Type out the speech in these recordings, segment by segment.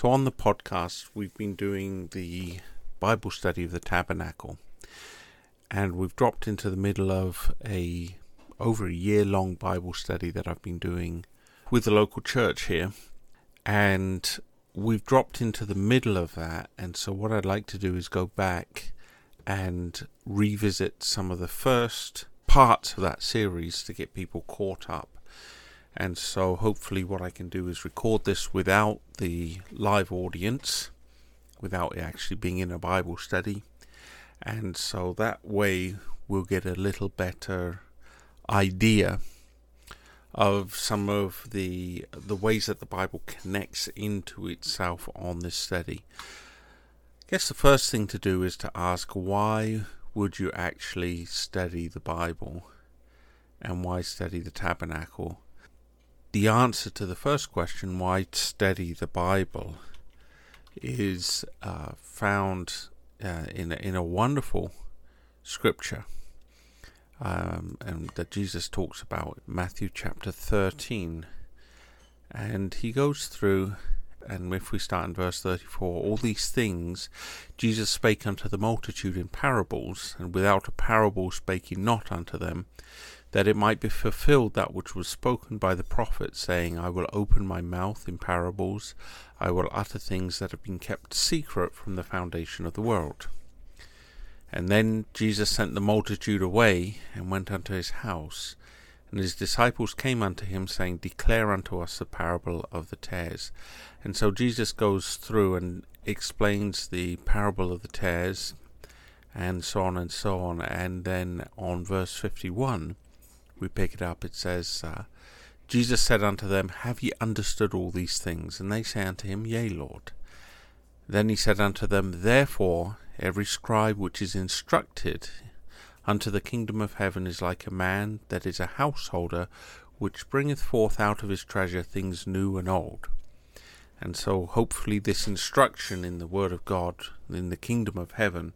So, on the podcast, we've been doing the Bible study of the tabernacle, and we've dropped into the middle of a over a year long Bible study that I've been doing with the local church here, and we've dropped into the middle of that. And so, what I'd like to do is go back and revisit some of the first parts of that series to get people caught up and so hopefully what I can do is record this without the live audience without it actually being in a Bible study and so that way we'll get a little better idea of some of the the ways that the Bible connects into itself on this study. I guess the first thing to do is to ask why would you actually study the Bible and why study the tabernacle? The answer to the first question, why study the Bible, is uh, found uh, in a, in a wonderful scripture, um, and that Jesus talks about Matthew chapter thirteen, and he goes through. And if we start in verse 34, all these things Jesus spake unto the multitude in parables, and without a parable spake he not unto them, that it might be fulfilled that which was spoken by the prophet, saying, I will open my mouth in parables, I will utter things that have been kept secret from the foundation of the world. And then Jesus sent the multitude away, and went unto his house. And his disciples came unto him, saying, Declare unto us the parable of the tares. And so Jesus goes through and explains the parable of the tares, and so on and so on. And then on verse 51, we pick it up, it says, uh, Jesus said unto them, Have ye understood all these things? And they say unto him, Yea, Lord. Then he said unto them, Therefore every scribe which is instructed unto the kingdom of heaven is like a man that is a householder, which bringeth forth out of his treasure things new and old. And so, hopefully, this instruction in the Word of God, in the kingdom of heaven,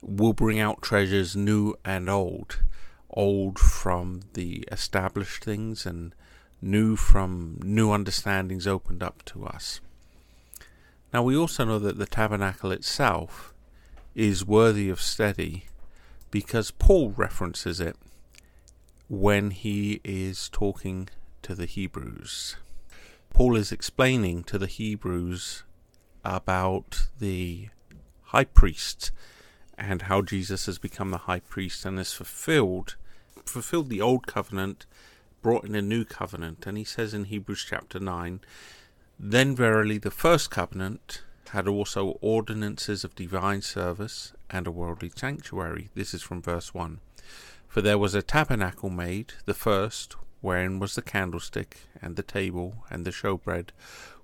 will bring out treasures new and old old from the established things and new from new understandings opened up to us. Now, we also know that the tabernacle itself is worthy of study because Paul references it when he is talking to the Hebrews. Paul is explaining to the Hebrews about the high priest and how Jesus has become the high priest and has fulfilled fulfilled the old covenant, brought in a new covenant. And he says in Hebrews chapter 9, Then verily the first covenant had also ordinances of divine service and a worldly sanctuary. This is from verse 1. For there was a tabernacle made, the first, wherein was the candlestick, and the table, and the showbread,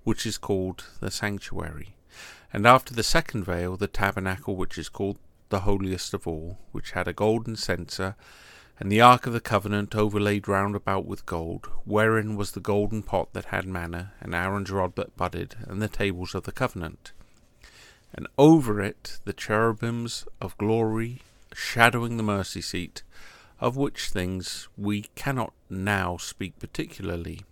which is called the sanctuary. And after the second veil, the tabernacle which is called the holiest of all, which had a golden censer, and the ark of the covenant overlaid round about with gold, wherein was the golden pot that had manna, and Aaron's rod that budded, and the tables of the covenant. And over it the cherubims of glory, shadowing the mercy seat, of which things we cannot now speak particularly.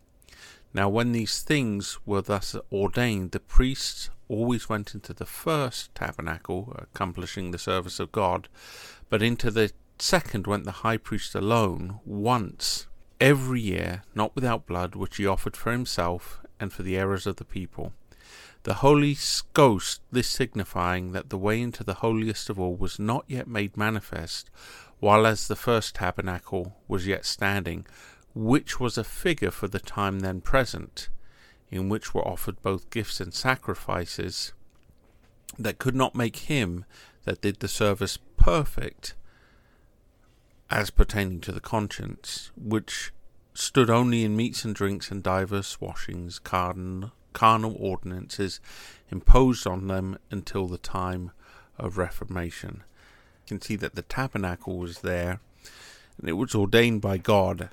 Now, when these things were thus ordained, the priests always went into the first tabernacle, accomplishing the service of God, but into the second went the high priest alone, once every year, not without blood, which he offered for himself and for the errors of the people. The Holy Ghost, this signifying that the way into the holiest of all was not yet made manifest, while as the first tabernacle was yet standing, which was a figure for the time then present, in which were offered both gifts and sacrifices, that could not make him that did the service perfect, as pertaining to the conscience, which stood only in meats and drinks and divers washings, carnal, ordinances imposed on them until the time of Reformation. You can see that the tabernacle was there, and it was ordained by God,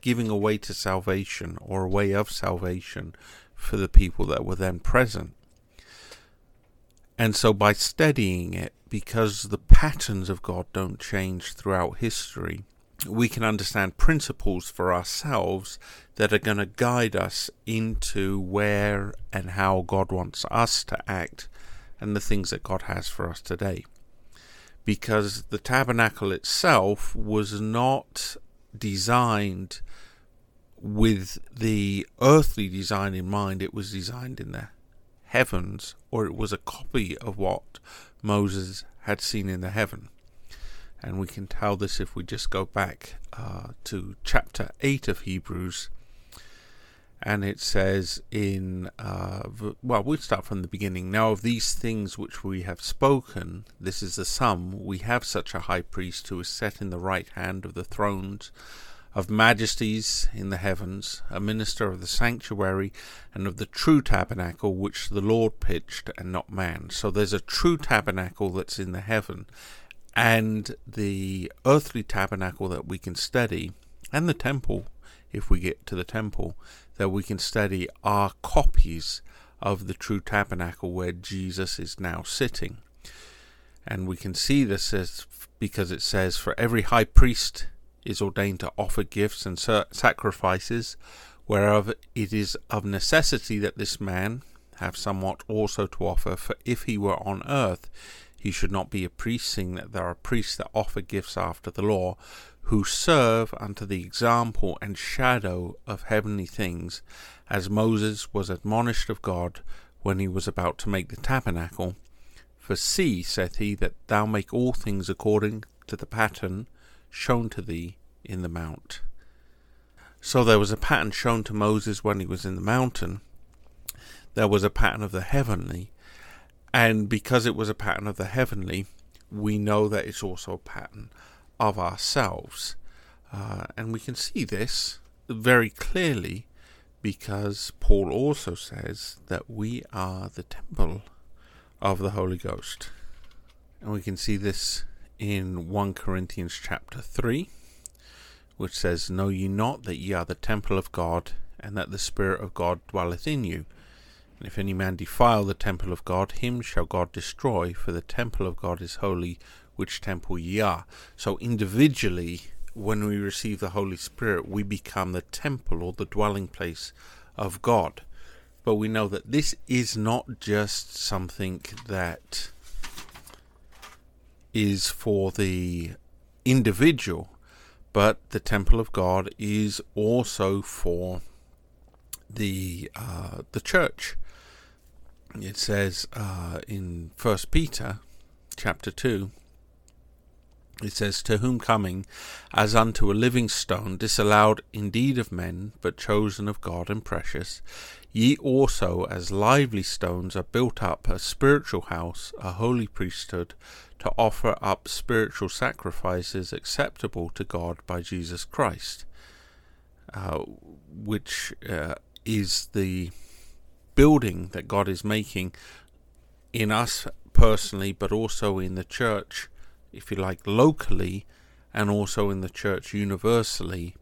giving a way to salvation or a way of salvation for the people that were then present. And so, by studying it, because the patterns of God don't change throughout history, we can understand principles for ourselves that are going to guide us into where and how God wants us to act and the things that God has for us today. Because the tabernacle itself was not designed with the earthly design in mind, it was designed in the heavens, or it was a copy of what Moses had seen in the heaven. And we can tell this if we just go back uh, to chapter 8 of Hebrews. And it says in, uh, well, we'll start from the beginning. Now, of these things which we have spoken, this is the sum. We have such a high priest who is set in the right hand of the thrones of majesties in the heavens, a minister of the sanctuary and of the true tabernacle which the Lord pitched and not man. So there's a true tabernacle that's in the heaven, and the earthly tabernacle that we can study, and the temple, if we get to the temple, that we can study are copies of the true tabernacle where Jesus is now sitting. And we can see this as because it says, For every high priest is ordained to offer gifts and sacrifices, whereof it is of necessity that this man have somewhat also to offer, for if he were on earth, he should not be a priest, seeing that there are priests that offer gifts after the law, who serve unto the example and shadow of heavenly things, as Moses was admonished of God when he was about to make the tabernacle. For see, saith he, that thou make all things according to the pattern shown to thee in the mount. So there was a pattern shown to Moses when he was in the mountain. There was a pattern of the heavenly. And because it was a pattern of the heavenly, we know that it's also a pattern of ourselves. Uh, and we can see this very clearly because Paul also says that we are the temple of the Holy Ghost. And we can see this in 1 Corinthians chapter 3, which says, Know ye not that ye are the temple of God, and that the Spirit of God dwelleth in you? And if any man defile the temple of God, him shall God destroy, for the temple of God is holy, which temple ye are. So individually, when we receive the Holy Spirit, we become the temple or the dwelling place of God. But we know that this is not just something that is for the individual, but the temple of God is also for the uh, the church. It says uh, in First Peter, chapter two. It says, To whom coming as unto a living stone, disallowed indeed of men, but chosen of God and precious, ye also as lively stones are built up a spiritual house, a holy priesthood, to offer up spiritual sacrifices acceptable to God by Jesus Christ, uh, which uh, is the building that God is making in us personally, but also in the church, if you like, locally, and also in the church universally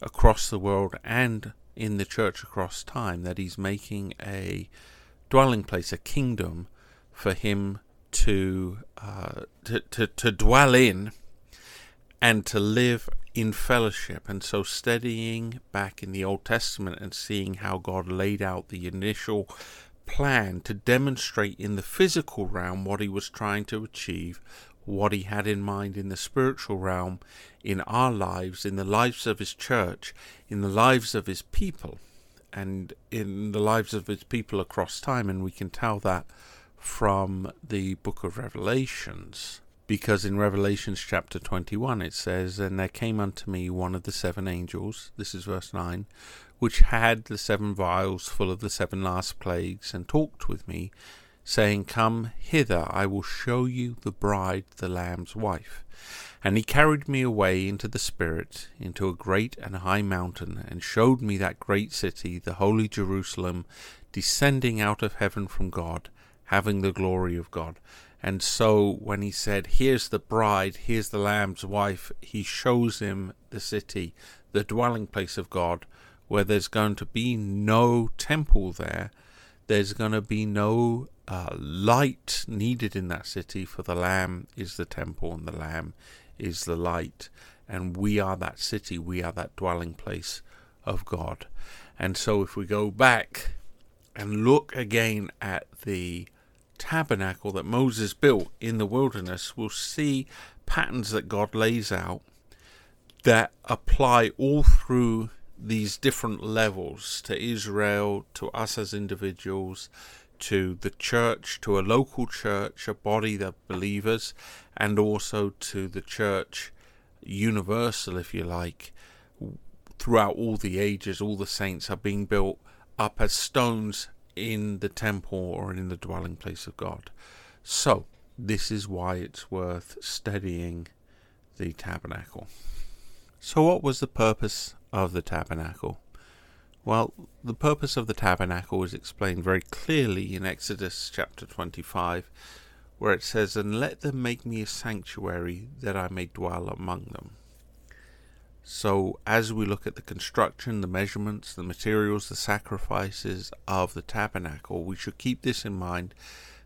across the world and in the church across time, that He's making a dwelling place, a kingdom for Him to, uh, to, to, to dwell in and to live in fellowship. And so, studying back in the Old Testament and seeing how God laid out the initial plan to demonstrate in the physical realm what he was trying to achieve, what he had in mind in the spiritual realm, in our lives, in the lives of his church, in the lives of his people, and in the lives of his people across time. And we can tell that from the book of Revelations. Because in Revelations chapter 21 it says, And there came unto me one of the seven angels, this is verse 9, which had the seven vials full of the seven last plagues, and talked with me, saying, Come hither, I will show you the bride, the Lamb's wife. And he carried me away into the Spirit, into a great and high mountain, and showed me that great city, the holy Jerusalem, descending out of heaven from God having the glory of God. And so when he said, Here's the bride, here's the Lamb's wife, he shows him the city, the dwelling place of God, where there's going to be no temple there. There's going to be no uh, light needed in that city, for the Lamb is the temple and the Lamb is the light. and we are that city, we are that dwelling place of God. And so if we go back and look again at the tabernacle that Moses built in the wilderness, we'll see patterns that God lays out that apply all through these different levels to Israel, to us as individuals, to the church, to a local church, a body of believers, and also to the church universal, if you like. Throughout all the ages, all the saints are being built up as stones in the temple or in the dwelling place of God. So, this is why it's worth studying the tabernacle. So, what was the purpose of the tabernacle? Well, the purpose of the tabernacle is explained very clearly in Exodus chapter 25, where it says, And let them make me a sanctuary that I may dwell among them. So, as we look at the construction, the measurements, the materials, the sacrifices of the tabernacle, we should keep this in mind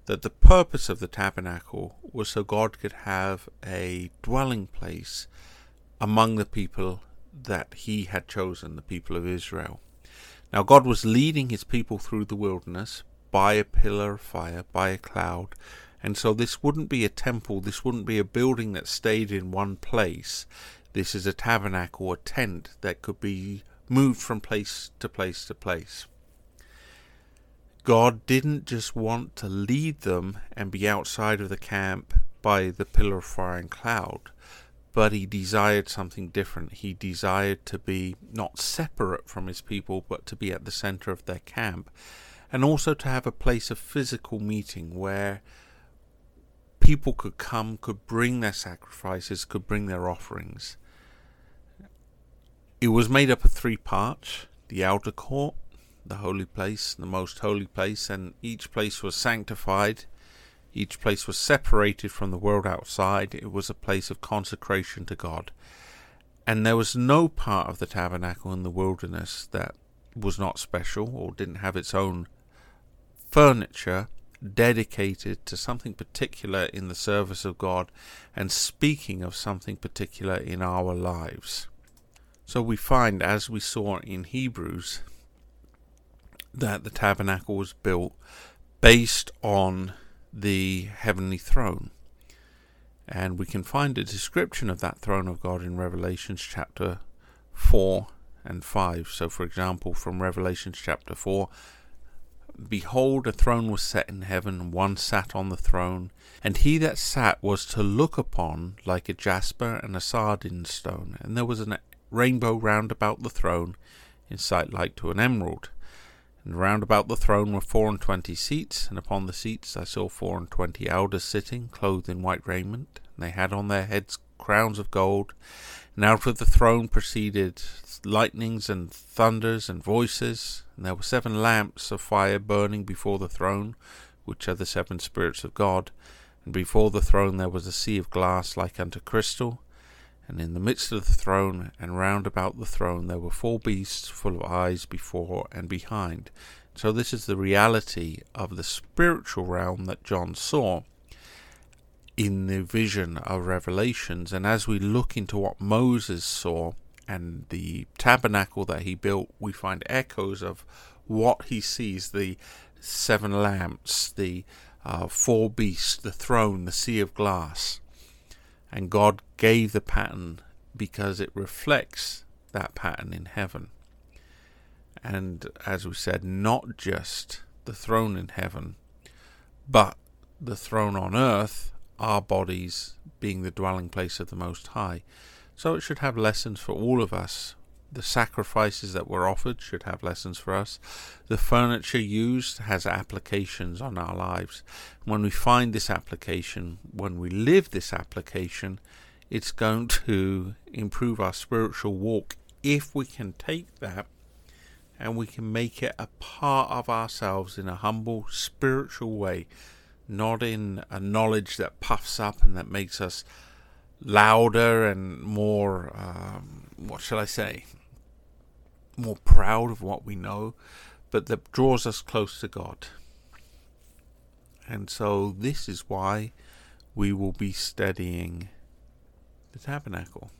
that the purpose of the tabernacle was so God could have a dwelling place among the people that He had chosen, the people of Israel. Now, God was leading His people through the wilderness by a pillar of fire, by a cloud, and so this wouldn't be a temple, this wouldn't be a building that stayed in one place. This is a tabernacle, a tent that could be moved from place to place to place. God didn't just want to lead them and be outside of the camp by the pillar of fire and cloud, but he desired something different. He desired to be not separate from his people, but to be at the center of their camp, and also to have a place of physical meeting where people could come, could bring their sacrifices, could bring their offerings. It was made up of three parts the outer court, the holy place, the most holy place, and each place was sanctified. Each place was separated from the world outside. It was a place of consecration to God. And there was no part of the tabernacle in the wilderness that was not special or didn't have its own furniture dedicated to something particular in the service of God and speaking of something particular in our lives. So we find, as we saw in Hebrews, that the tabernacle was built based on the heavenly throne. And we can find a description of that throne of God in Revelations chapter 4 and 5. So, for example, from Revelations chapter 4 Behold, a throne was set in heaven, one sat on the throne, and he that sat was to look upon like a jasper and a sardine stone, and there was a rainbow round about the throne, in sight like to an emerald. And round about the throne were four and twenty seats, and upon the seats I saw four and twenty elders sitting, clothed in white raiment, and they had on their heads crowns of gold. And out of the throne proceeded lightnings and thunders and voices, and there were seven lamps of fire burning before the throne, which are the seven spirits of God. And before the throne there was a sea of glass like unto crystal, and in the midst of the throne and round about the throne there were four beasts full of eyes before and behind. So this is the reality of the spiritual realm that John saw in the vision of Revelations. And as we look into what Moses saw and the tabernacle that he built, we find echoes of what he sees the seven lamps, the uh, four beasts, the throne, the sea of glass. And God gave the pattern because it reflects that pattern in heaven. And as we said, not just the throne in heaven, but the throne on earth, our bodies being the dwelling place of the Most High. So it should have lessons for all of us. The sacrifices that were offered should have lessons for us. The furniture used has applications on our lives. When we find this application, when we live this application, it's going to improve our spiritual walk if we can take that and we can make it a part of ourselves in a humble spiritual way, not in a knowledge that puffs up and that makes us louder and more, um, what shall I say, more proud of what we know, but that draws us close to God. And so this is why we will be studying the tabernacle.